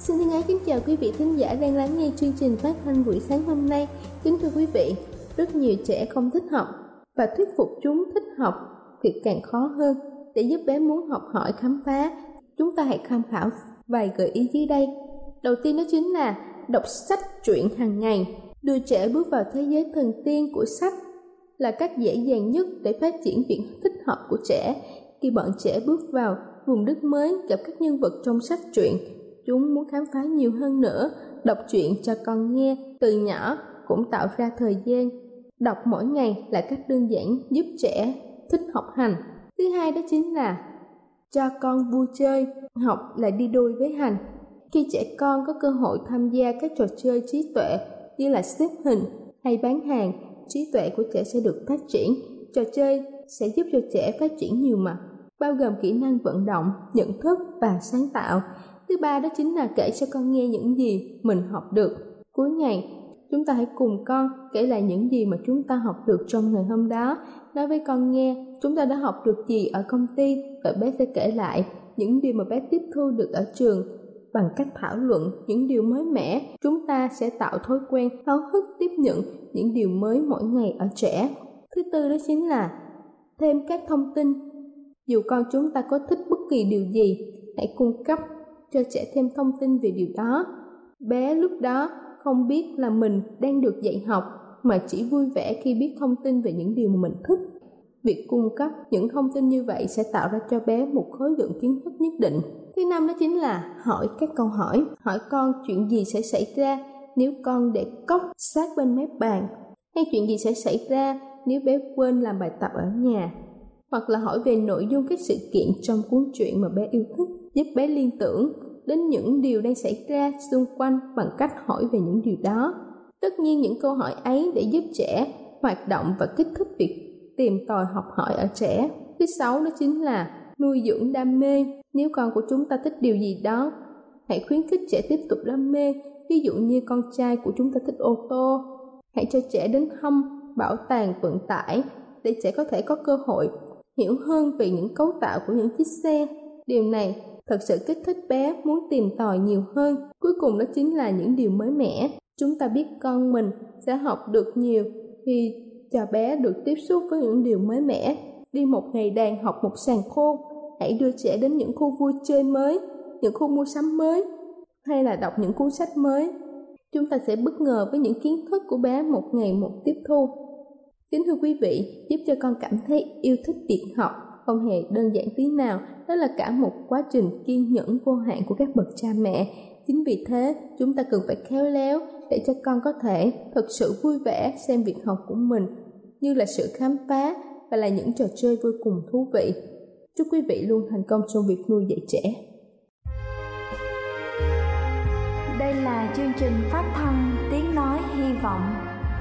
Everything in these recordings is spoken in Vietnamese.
Xin thân ái kính chào quý vị thính giả đang lắng nghe chương trình phát thanh buổi sáng hôm nay. Kính thưa quý vị, rất nhiều trẻ không thích học và thuyết phục chúng thích học thì càng khó hơn. Để giúp bé muốn học hỏi khám phá, chúng ta hãy tham khảo vài gợi ý dưới đây. Đầu tiên đó chính là đọc sách truyện hàng ngày. Đưa trẻ bước vào thế giới thần tiên của sách là cách dễ dàng nhất để phát triển việc thích học của trẻ. Khi bọn trẻ bước vào vùng đất mới gặp các nhân vật trong sách truyện chúng muốn khám phá nhiều hơn nữa. Đọc truyện cho con nghe từ nhỏ cũng tạo ra thời gian. Đọc mỗi ngày là cách đơn giản giúp trẻ thích học hành. Thứ hai đó chính là cho con vui chơi. Học là đi đôi với hành. Khi trẻ con có cơ hội tham gia các trò chơi trí tuệ như là xếp hình hay bán hàng, trí tuệ của trẻ sẽ được phát triển. Trò chơi sẽ giúp cho trẻ phát triển nhiều mặt, bao gồm kỹ năng vận động, nhận thức và sáng tạo. Thứ ba đó chính là kể cho con nghe những gì mình học được. Cuối ngày, chúng ta hãy cùng con kể lại những gì mà chúng ta học được trong ngày hôm đó. Nói với con nghe chúng ta đã học được gì ở công ty và bé sẽ kể lại những điều mà bé tiếp thu được ở trường bằng cách thảo luận những điều mới mẻ chúng ta sẽ tạo thói quen háo hức tiếp nhận những điều mới mỗi ngày ở trẻ thứ tư đó chính là thêm các thông tin dù con chúng ta có thích bất kỳ điều gì hãy cung cấp cho trẻ thêm thông tin về điều đó. Bé lúc đó không biết là mình đang được dạy học, mà chỉ vui vẻ khi biết thông tin về những điều mà mình thích. Việc cung cấp những thông tin như vậy sẽ tạo ra cho bé một khối lượng kiến thức nhất định. Thứ năm đó chính là hỏi các câu hỏi. Hỏi con chuyện gì sẽ xảy ra nếu con để cốc sát bên mép bàn? Hay chuyện gì sẽ xảy ra nếu bé quên làm bài tập ở nhà? Hoặc là hỏi về nội dung các sự kiện trong cuốn truyện mà bé yêu thích, giúp bé liên tưởng đến những điều đang xảy ra xung quanh bằng cách hỏi về những điều đó. Tất nhiên những câu hỏi ấy để giúp trẻ hoạt động và kích thích việc tìm tòi học hỏi ở trẻ. Thứ sáu đó chính là nuôi dưỡng đam mê. Nếu con của chúng ta thích điều gì đó, hãy khuyến khích trẻ tiếp tục đam mê. Ví dụ như con trai của chúng ta thích ô tô, hãy cho trẻ đến thăm bảo tàng, vận tải để trẻ có thể có cơ hội hiểu hơn về những cấu tạo của những chiếc xe. Điều này thật sự kích thích bé muốn tìm tòi nhiều hơn. Cuối cùng đó chính là những điều mới mẻ. Chúng ta biết con mình sẽ học được nhiều khi cho bé được tiếp xúc với những điều mới mẻ. Đi một ngày đàn học một sàn khô, hãy đưa trẻ đến những khu vui chơi mới, những khu mua sắm mới, hay là đọc những cuốn sách mới. Chúng ta sẽ bất ngờ với những kiến thức của bé một ngày một tiếp thu kính thưa quý vị, giúp cho con cảm thấy yêu thích việc học, không hề đơn giản tí nào. Đó là cả một quá trình kiên nhẫn vô hạn của các bậc cha mẹ. Chính vì thế, chúng ta cần phải khéo léo để cho con có thể thực sự vui vẻ xem việc học của mình, như là sự khám phá và là những trò chơi vô cùng thú vị. Chúc quý vị luôn thành công trong việc nuôi dạy trẻ. Đây là chương trình phát thanh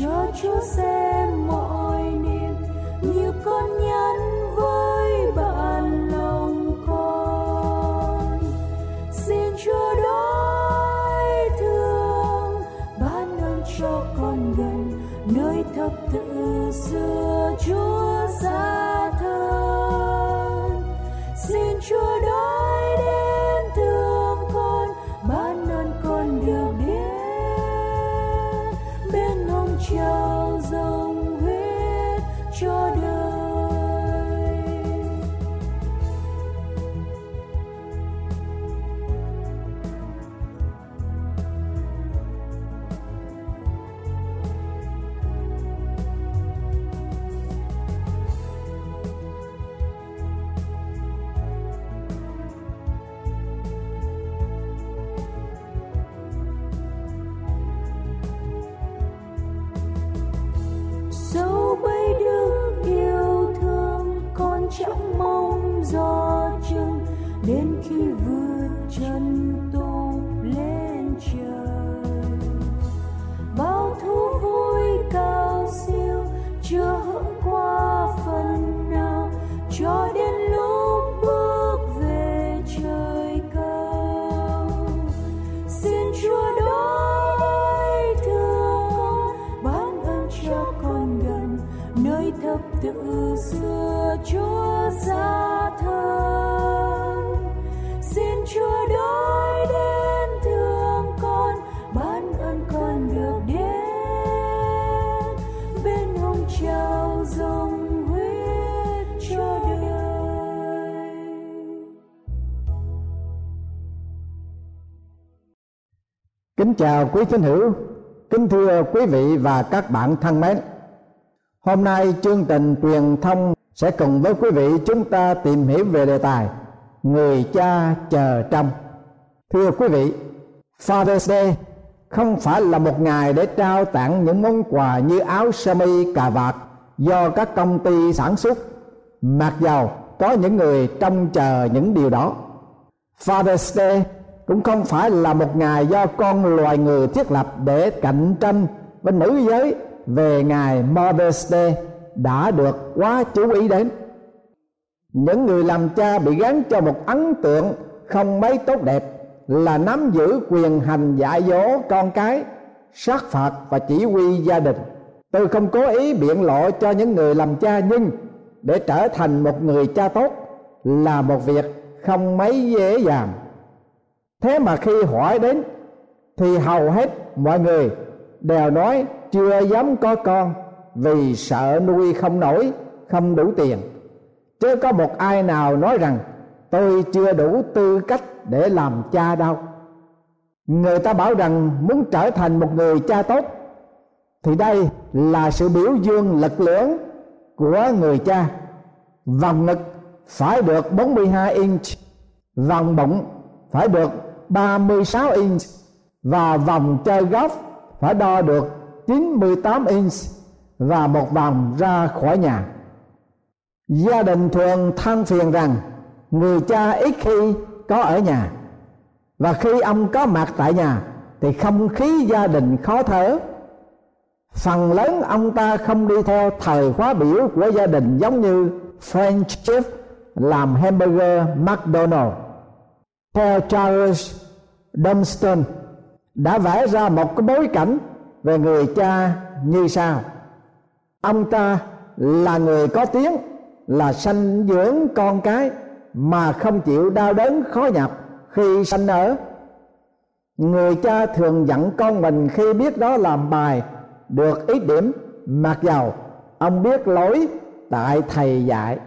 church you say Kính chào quý thính hữu, kính thưa quý vị và các bạn thân mến. Hôm nay chương trình truyền thông sẽ cùng với quý vị chúng ta tìm hiểu về đề tài Người cha chờ trông. Thưa quý vị, Father's Day không phải là một ngày để trao tặng những món quà như áo sơ mi cà vạt do các công ty sản xuất mặc dầu có những người trông chờ những điều đó Father's Day cũng không phải là một ngày do con loài người thiết lập để cạnh tranh với nữ giới về ngày Mother's Day đã được quá chú ý đến. Những người làm cha bị gắn cho một ấn tượng không mấy tốt đẹp là nắm giữ quyền hành dạy dỗ con cái, sát phạt và chỉ huy gia đình. Tôi không cố ý biện lộ cho những người làm cha, nhưng để trở thành một người cha tốt là một việc không mấy dễ dàng thế mà khi hỏi đến, thì hầu hết mọi người đều nói, chưa dám có con, vì sợ nuôi không nổi, không đủ tiền. Chứ có một ai nào nói rằng, tôi chưa đủ tư cách để làm cha đâu. Người ta bảo rằng, muốn trở thành một người cha tốt, thì đây là sự biểu dương lực lưỡng của người cha. Vòng ngực phải được 42 inch, vòng bụng phải được 36 inch và vòng chơi golf phải đo được 98 inch và một vòng ra khỏi nhà. Gia đình thường than phiền rằng người cha ít khi có ở nhà và khi ông có mặt tại nhà thì không khí gia đình khó thở. Phần lớn ông ta không đi theo thời khóa biểu của gia đình giống như French chef làm hamburger McDonald Paul Charles Dunstan đã vẽ ra một cái bối cảnh về người cha như sau. Ông ta là người có tiếng, là sanh dưỡng con cái mà không chịu đau đớn khó nhọc khi sanh ở. Người cha thường dặn con mình khi biết đó làm bài được ít điểm, mặc dầu ông biết lỗi tại thầy dạy.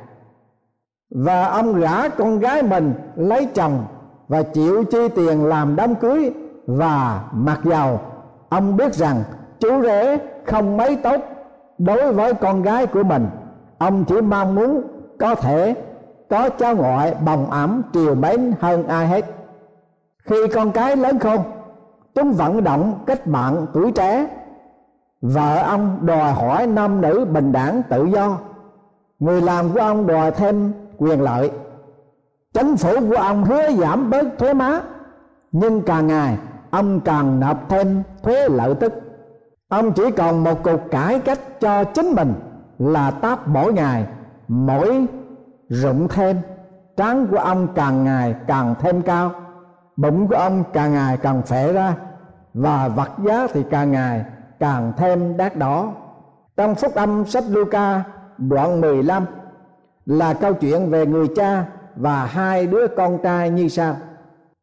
Và ông gả con gái mình lấy chồng và chịu chi tiền làm đám cưới và mặc dầu ông biết rằng chú rể không mấy tốt đối với con gái của mình. Ông chỉ mong muốn có thể có cháu ngoại bồng ẩm, triều mến hơn ai hết. Khi con cái lớn khôn, chúng vận động kết bạn tuổi trẻ. Vợ ông đòi hỏi nam nữ bình đẳng tự do. Người làm của ông đòi thêm quyền lợi chính phủ của ông hứa giảm bớt thuế má, nhưng càng ngày, ông càng nộp thêm thuế lợi tức. Ông chỉ còn một cuộc cải cách cho chính mình là táp mỗi ngày, mỗi rụng thêm. Trán của ông càng ngày càng thêm cao, bụng của ông càng ngày càng phệ ra, và vật giá thì càng ngày càng thêm đắt đỏ. Trong phúc âm sách Luca đoạn 15 là câu chuyện về người cha và hai đứa con trai như sau.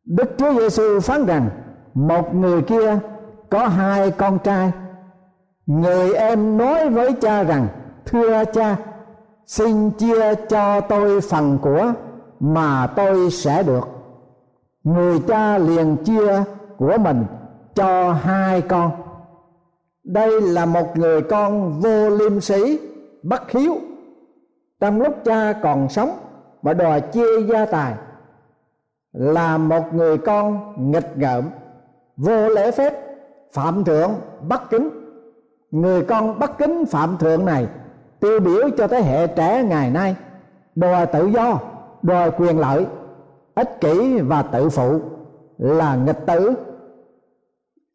Đức Chúa Giêsu phán rằng, một người kia có hai con trai. Người em nói với cha rằng, thưa cha, xin chia cho tôi phần của mà tôi sẽ được người cha liền chia của mình cho hai con. Đây là một người con vô liêm sĩ bất hiếu. Trong lúc cha còn sống mà đòi chia gia tài. Là một người con nghịch ngợm, vô lễ phép, phạm thượng bất kính. Người con bất kính phạm thượng này, tiêu biểu cho thế hệ trẻ ngày nay. Đòi tự do, đòi quyền lợi, ích kỷ và tự phụ là nghịch tử.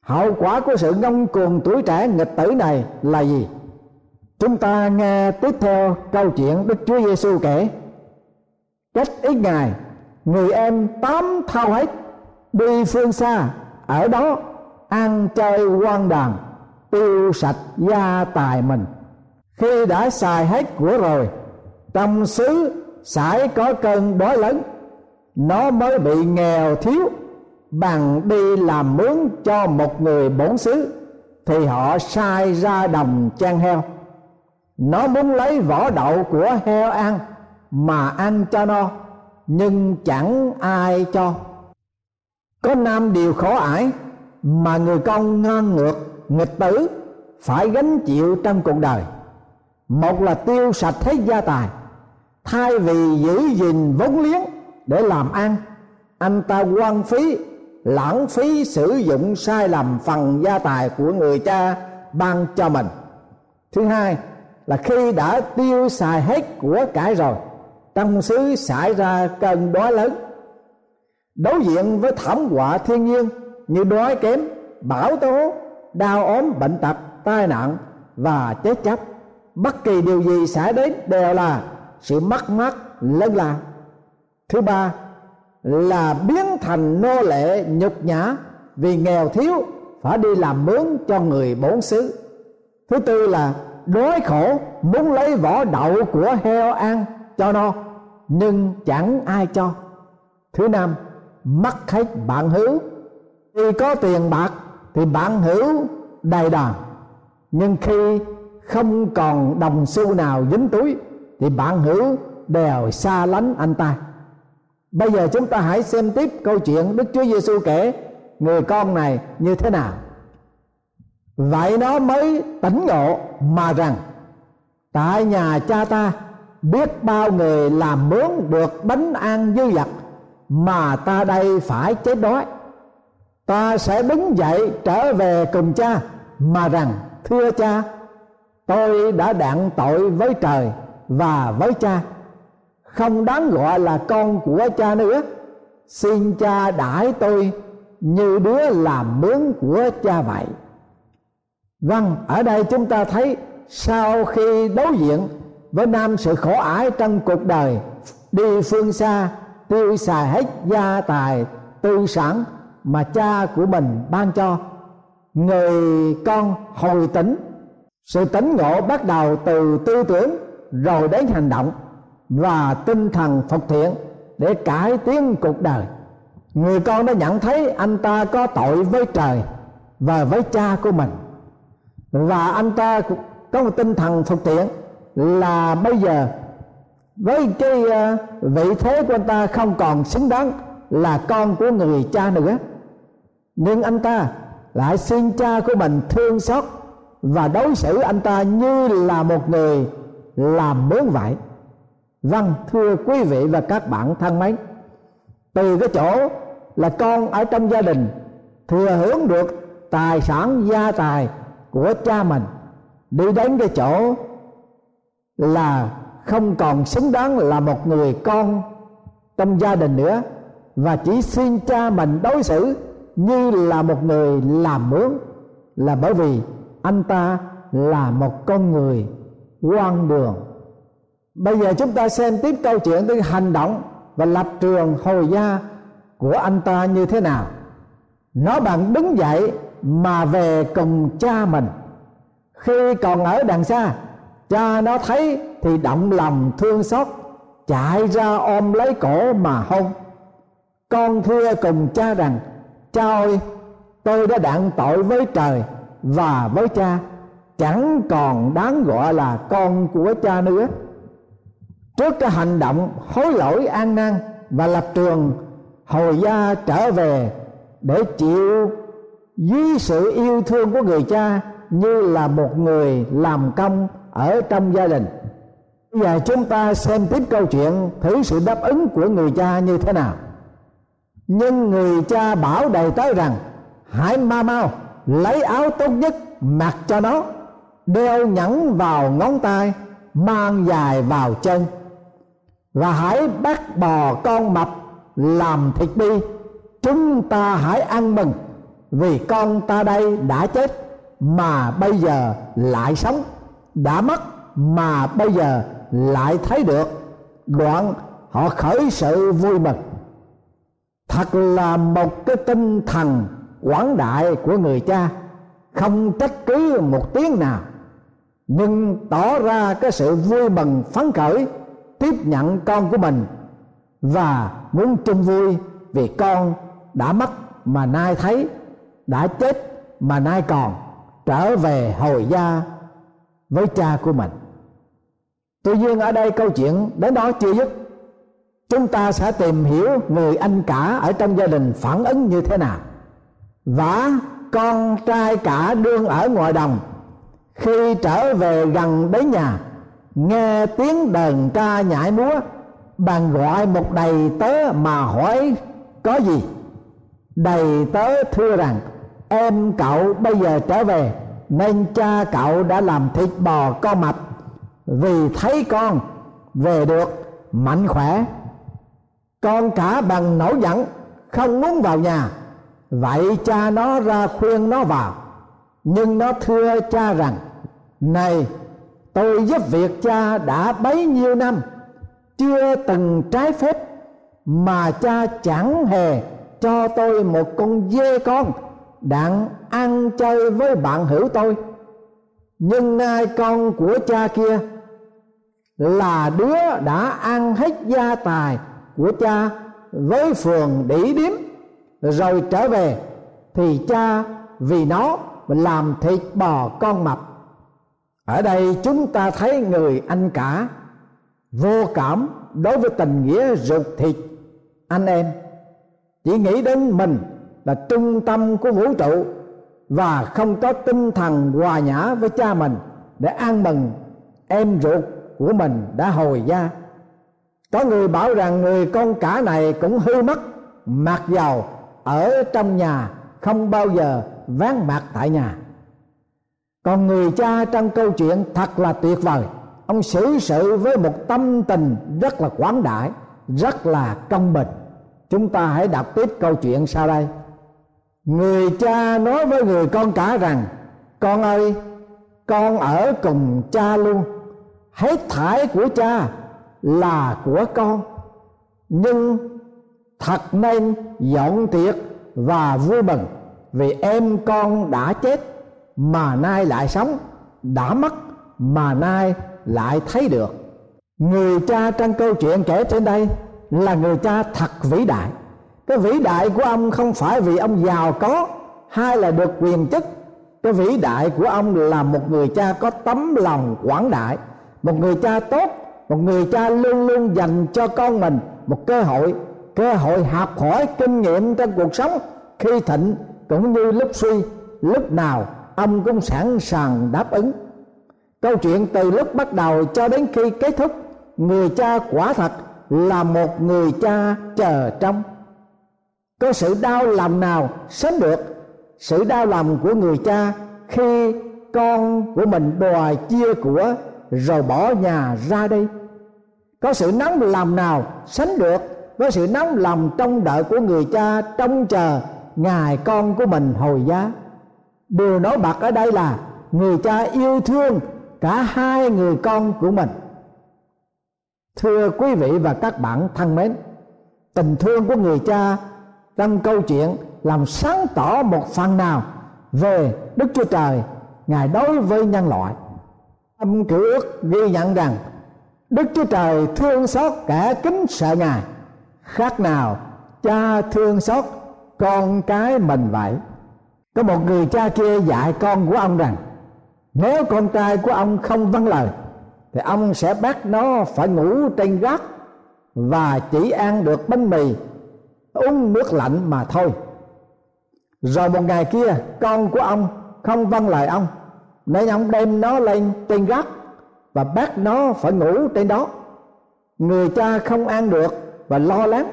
Hậu quả của sự ngông cuồng tuổi trẻ nghịch tử này là gì? Chúng ta nghe tiếp theo câu chuyện đức chúa giêsu kể cách ít ngày người em tám thao hết, đi phương xa, ở đó ăn chơi quan đàn, tiêu sạch gia tài mình. Khi đã xài hết của rồi, trong xứ sải có cơn đói lớn. Nó mới bị nghèo thiếu, bằng đi làm mướn cho một người bổn xứ, thì họ sai ra đồng chăn heo. Nó muốn lấy vỏ đậu của heo ăn mà ăn cho no, nhưng chẳng ai cho. Có năm điều khó ải mà người con ngang ngược, nghịch tử, phải gánh chịu trong cuộc đời. Một là tiêu sạch hết gia tài, thay vì giữ gìn vốn liếng để làm ăn, anh ta quan phí, lãng phí sử dụng sai lầm phần gia tài của người cha ban cho mình. Thứ hai là khi đã tiêu xài hết của cải rồi trong xứ xảy ra cơn đói lớn, đối diện với thảm họa thiên nhiên như đói kém, bão tố, đau ốm, bệnh tật, tai nạn và chết chóc. Bất kỳ điều gì xảy đến đều là sự mất mát lớn lao thứ ba là biến thành nô lệ, nhục nhã vì nghèo thiếu, phải đi làm mướn cho người bốn xứ. Thứ tư là đói khổ, muốn lấy vỏ đậu của heo ăn cho no nhưng chẳng ai cho. Thứ năm, mất hết bạn hữu. Khi có tiền bạc thì bạn hữu đầy đàn. Nhưng khi không còn đồng xu nào dính túi thì bạn hữu đều xa lánh anh ta. Bây giờ chúng ta hãy xem tiếp câu chuyện đức chúa giêsu kể người con này như thế nào. Vậy nó mới tỉnh ngộ mà rằng, tại nhà cha ta biết bao người làm mướn được bánh ăn dư dật, mà ta đây phải chết đói. Ta sẽ đứng dậy trở về cùng cha, mà rằng, thưa cha, tôi đã đặng tội với trời và với cha. Không đáng gọi là con của cha nữa. Xin cha đãi tôi như đứa làm mướn của cha vậy. Vâng ở đây chúng ta thấy sau khi đối diện với năm sự khổ ải trong cuộc đời, đi phương xa, tiêu xài hết gia tài, tư sản mà cha của mình ban cho. Người con hồi tỉnh, sự tỉnh ngộ bắt đầu từ tư tưởng, rồi đến hành động và tinh thần phục thiện để cải tiến cuộc đời. Người con đã nhận thấy anh ta có tội với trời và với cha của mình. Và anh ta có một tinh thần phục thiện là bây giờ với cái ờ, vị thế của anh ta không còn xứng đáng là con của người cha nữa. Nhưng anh ta lại xin cha của mình thương xót và đối xử anh ta như là một người làm mướn vậy vâng thưa quý vị và các bạn thân mến, từ cái chỗ là con ở trong gia đình thừa hưởng được tài sản gia tài của cha mình, đi đến cái chỗ là không còn xứng đáng là một người con trong gia đình nữa, và chỉ xin cha mình đối xử như là một người làm mướn, là bởi vì anh ta là một con người quan đường. Bây giờ chúng ta xem tiếp câu chuyện tới hành động và lập trường hồi gia của anh ta như thế nào. Nó bằng đứng dậy mà về cùng cha mình. Khi còn ở đằng xa cha nó thấy thì động lòng thương xót, chạy ra ôm lấy cổ mà hôn. Con thưa cùng cha rằng, cha ơi, tôi đã đặng tội với trời và với cha, chẳng còn đáng gọi là con của cha nữa. Trước cái hành động hối lỗi an nan và lập trường, hồi gia trở về để chịu dưới sự yêu thương của người cha như là một người làm công ở trong gia đình. Bây giờ chúng ta xem tiếp câu chuyện thử sự đáp ứng của người cha như thế nào. Nhưng người cha bảo đầy tớ rằng, hãy ma mau, lấy áo tốt nhất, mặc cho nó, đeo nhẫn vào ngón tay, mang dài vào chân, và hãy bắt bò con mập làm thịt đi chúng ta hãy ăn mừng, vì con ta đây đã chết, mà bây giờ lại sống đã mất mà bây giờ lại thấy được đoạn họ khởi sự vui mừng. Thật là một cái tinh thần quảng đại của người cha, không trách cứ một tiếng nào, nhưng tỏ ra cái sự vui mừng phấn khởi tiếp nhận con của mình và muốn chung vui vì con đã mất mà nay thấy, đã chết mà nay còn trở về hồi gia với cha của mình. Tuy nhiên ở đây câu chuyện đến đó chưa dứt. Chúng ta sẽ tìm hiểu người anh cả ở trong gia đình phản ứng như thế nào. Và con trai cả đương ở ngoài đồng. Khi trở về gần đến nhà, nghe tiếng đờn ca nhảy múa, bàn gọi một đầy tớ mà hỏi, có gì? Đầy tớ thưa rằng, em cậu bây giờ trở về nên cha cậu đã làm thịt bò con mập vì thấy con, về được, mạnh khỏe. Con cả bằng nổi giận, không muốn vào nhà. Vậy cha nó ra khuyên nó vào. Nhưng nó thưa cha rằng, này, tôi giúp việc cha đã bấy nhiêu năm, chưa từng trái phép, mà cha chẳng hề cho tôi một con dê con đặng ăn chơi với bạn hữu tôi. Nhưng nay con của cha kia là đứa đã ăn hết gia tài của cha với phường đỉ điếm. Rồi trở về thì cha vì nó mà làm thịt bò con mập. Ở đây chúng ta thấy người anh cả vô cảm đối với tình nghĩa ruột thịt, anh em. Chỉ nghĩ đến mình là trung tâm của vũ trụ và không có tinh thần hòa nhã với cha mình để an mừng em ruột của mình đã hồi gia. Có người bảo rằng người con cả này cũng hư mất, mặc dầu ở trong nhà, không bao giờ ván mặt tại nhà. Còn người cha trong câu chuyện thật là tuyệt vời. Ông xử sự với một tâm tình rất là quảng đại, rất là công bình. Chúng ta hãy đọc tiếp câu chuyện sau đây người cha nói với người con cả rằng, con ơi, con ở cùng cha luôn. Hết thải của cha là của con. Nhưng thật nên dọn tiệc và vui mừng, vì em con đã chết, mà nay lại sống. Đã mất, mà nay lại thấy được. Người cha trong câu chuyện kể trên đây là người cha thật vĩ đại cái vĩ đại của ông không phải vì ông giàu có hay là được quyền chức. Cái vĩ đại của ông là một người cha có tấm lòng quảng đại, một người cha tốt, một người cha luôn luôn dành cho con mình, một cơ hội cơ hội học hỏi kinh nghiệm trong cuộc sống, khi thịnh cũng như lúc suy, lúc nào ông cũng sẵn sàng đáp ứng. Câu chuyện từ lúc bắt đầu cho đến khi kết thúc, người cha quả thật là một người cha chờ trong có sự đau lòng nào sánh được sự đau lòng của người cha khi con của mình đòi chia của rồi bỏ nhà ra đi? Có sự nóng lòng nào sánh được với sự nóng lòng trong đợi của người cha trông chờ ngài con của mình hồi giá? Điều nổi bật ở đây là người cha yêu thương cả hai người con của mình. Thưa quý vị và các bạn thân mến, tình thương của người cha trong câu chuyện làm sáng tỏ một phần nào về đức chúa trời, ngài đối với nhân loại. Âm cử ước ghi nhận rằng đức chúa trời thương xót cả kính sợ ngài. Khác nào, cha thương xót con cái mình vậy. Có một người cha kia dạy con của ông rằng, nếu con trai của ông không vâng lời, thì ông sẽ bắt nó phải ngủ trên gác và chỉ ăn được bánh mì uống nước lạnh mà thôi. Rồi một ngày kia, con của ông không vâng lời ông, nên ông đem nó lên trên gác và bắt nó phải ngủ trên đó. Người cha không ăn được và lo lắng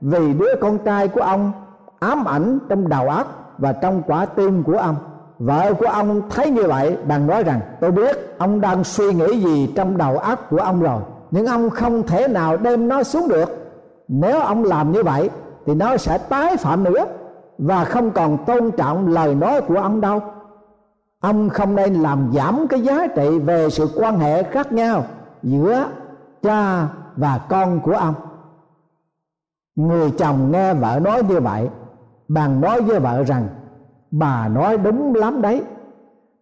vì đứa con trai của ông ám ảnh trong đầu óc và trong quả tim của ông. Vợ của ông thấy như vậy bạn nói rằng, tôi biết ông đang suy nghĩ gì trong đầu óc của ông rồi, nhưng ông không thể nào đem nó xuống được. Nếu ông làm như vậy thì nó sẽ tái phạm nữa và không còn tôn trọng lời nói của ông đâu. Ông không nên làm giảm cái giá trị về sự quan hệ khác nhau giữa cha và con của ông. Người chồng nghe vợ nói như vậy, bàn nói với vợ rằng, bà nói đúng lắm đấy.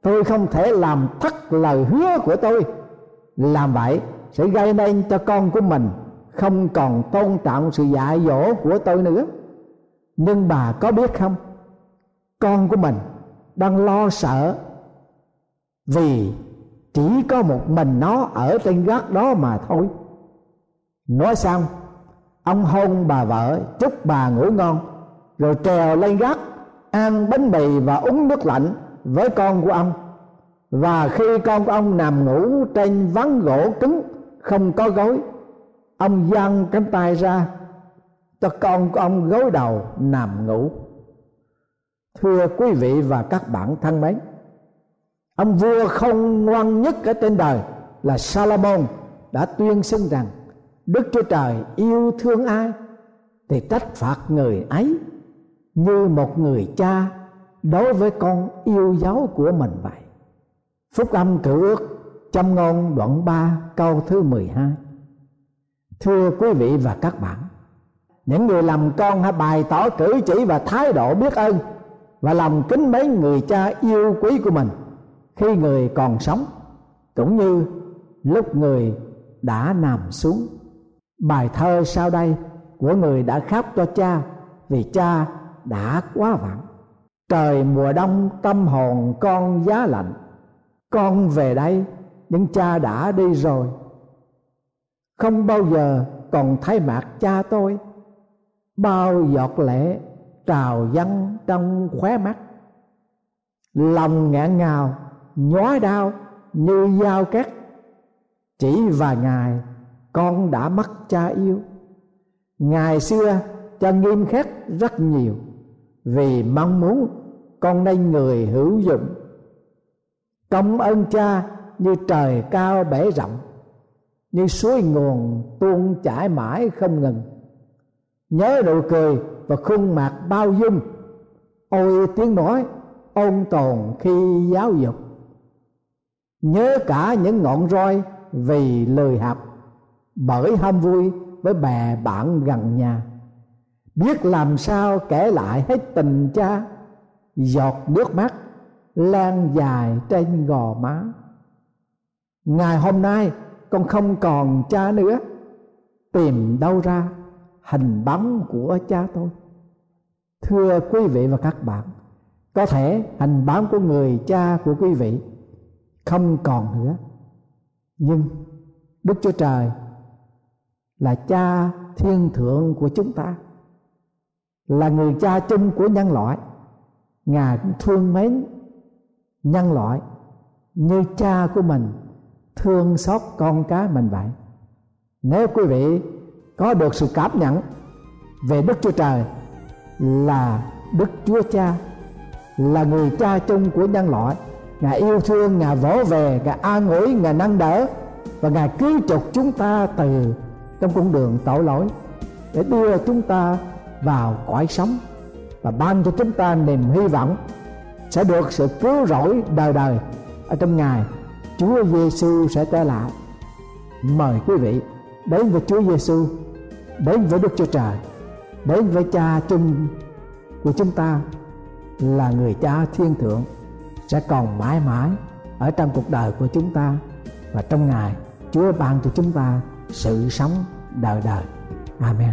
Tôi không thể làm thất lời hứa của tôi. Làm vậy sẽ gây nên cho con của mình không còn tôn trọng sự dạy dỗ của tôi nữa. Nhưng bà có biết không? Con của mình đang lo sợ vì chỉ có một mình nó ở trên gác đó mà thôi. Nói xong, ông hôn bà vợ, chúc bà ngủ ngon, rồi trèo lên gác, ăn bánh mì và uống nước lạnh với con của ông. Và khi con của ông nằm ngủ trên ván gỗ cứng, không có gối ông giang cánh tay ra, cho con của ông gối đầu nằm ngủ thưa quý vị và các bạn thân mến, ông vua không ngoan nhất ở trên đời là Salomon đã tuyên xưng rằng Đức Chúa Trời yêu thương ai thì trách phạt người ấy như một người cha đối với con yêu dấu của mình vậy. Phúc âm cử ước châm ngôn đoạn 3 câu thứ 12. Thưa quý vị và các bạn, những người làm con hãy bày tỏ cử chỉ và thái độ biết ơn và lòng kính mấy người cha yêu quý của mình khi người còn sống cũng như lúc người đã nằm xuống. Bài thơ sau đây của người đã khóc cho cha vì cha đã quá vãng. Trời mùa đông tâm hồn con giá lạnh. Con về đây nhưng cha đã đi rồi không bao giờ còn thấy mặt cha tôi. Bao giọt lệ trào dâng trong khóe mắt. Lòng ngạn ngào, nhói đau, như dao cắt. Chỉ vài ngày, con đã mất cha yêu. Ngày xưa, cha nghiêm khắc rất nhiều, vì mong muốn con nên người hữu dụng. Công ơn cha như trời cao bể rộng như suối nguồn tuôn chảy mãi không ngừng. Nhớ nụ cười và khuôn mặt bao dung. Ôi tiếng nói, ôn tồn khi giáo dục. Nhớ cả những ngọn roi vì lời học, bởi ham vui với bè bạn gần nhà. Biết làm sao kể lại hết tình cha, giọt nước mắt lan dài trên gò má. Ngày hôm nay con không còn cha nữa. Tìm đâu ra hình bóng của cha tôi. Thưa quý vị và các bạn, có thể hình bóng của người cha của quý vị không còn nữa. Nhưng đức chúa trời là cha thiên thượng của chúng ta, là người cha chung của nhân loại. Ngài thương mến nhân loại như cha của mình thương xót con cái mình vậy nếu quý vị có được sự cảm nhận về đức chúa trời là đức chúa cha, là người cha chung của nhân loại, ngài yêu thương, ngài vỗ về, ngài an ủi, ngài nâng đỡ và ngài cứu chuộc chúng ta từ trong con đường tội lỗi để đưa chúng ta vào cõi sống và ban cho chúng ta niềm hy vọng sẽ được sự cứu rỗi đời đời ở trong ngài. Chúa Giêsu sẽ trở lại. Mời quý vị đến với Chúa Giêsu, đến với Đức Chúa Trời, đến với Cha chung của chúng ta là người Cha thiên thượng sẽ còn mãi mãi ở trong cuộc đời của chúng ta và trong ngày Chúa ban cho chúng ta sự sống đời đời. Amen.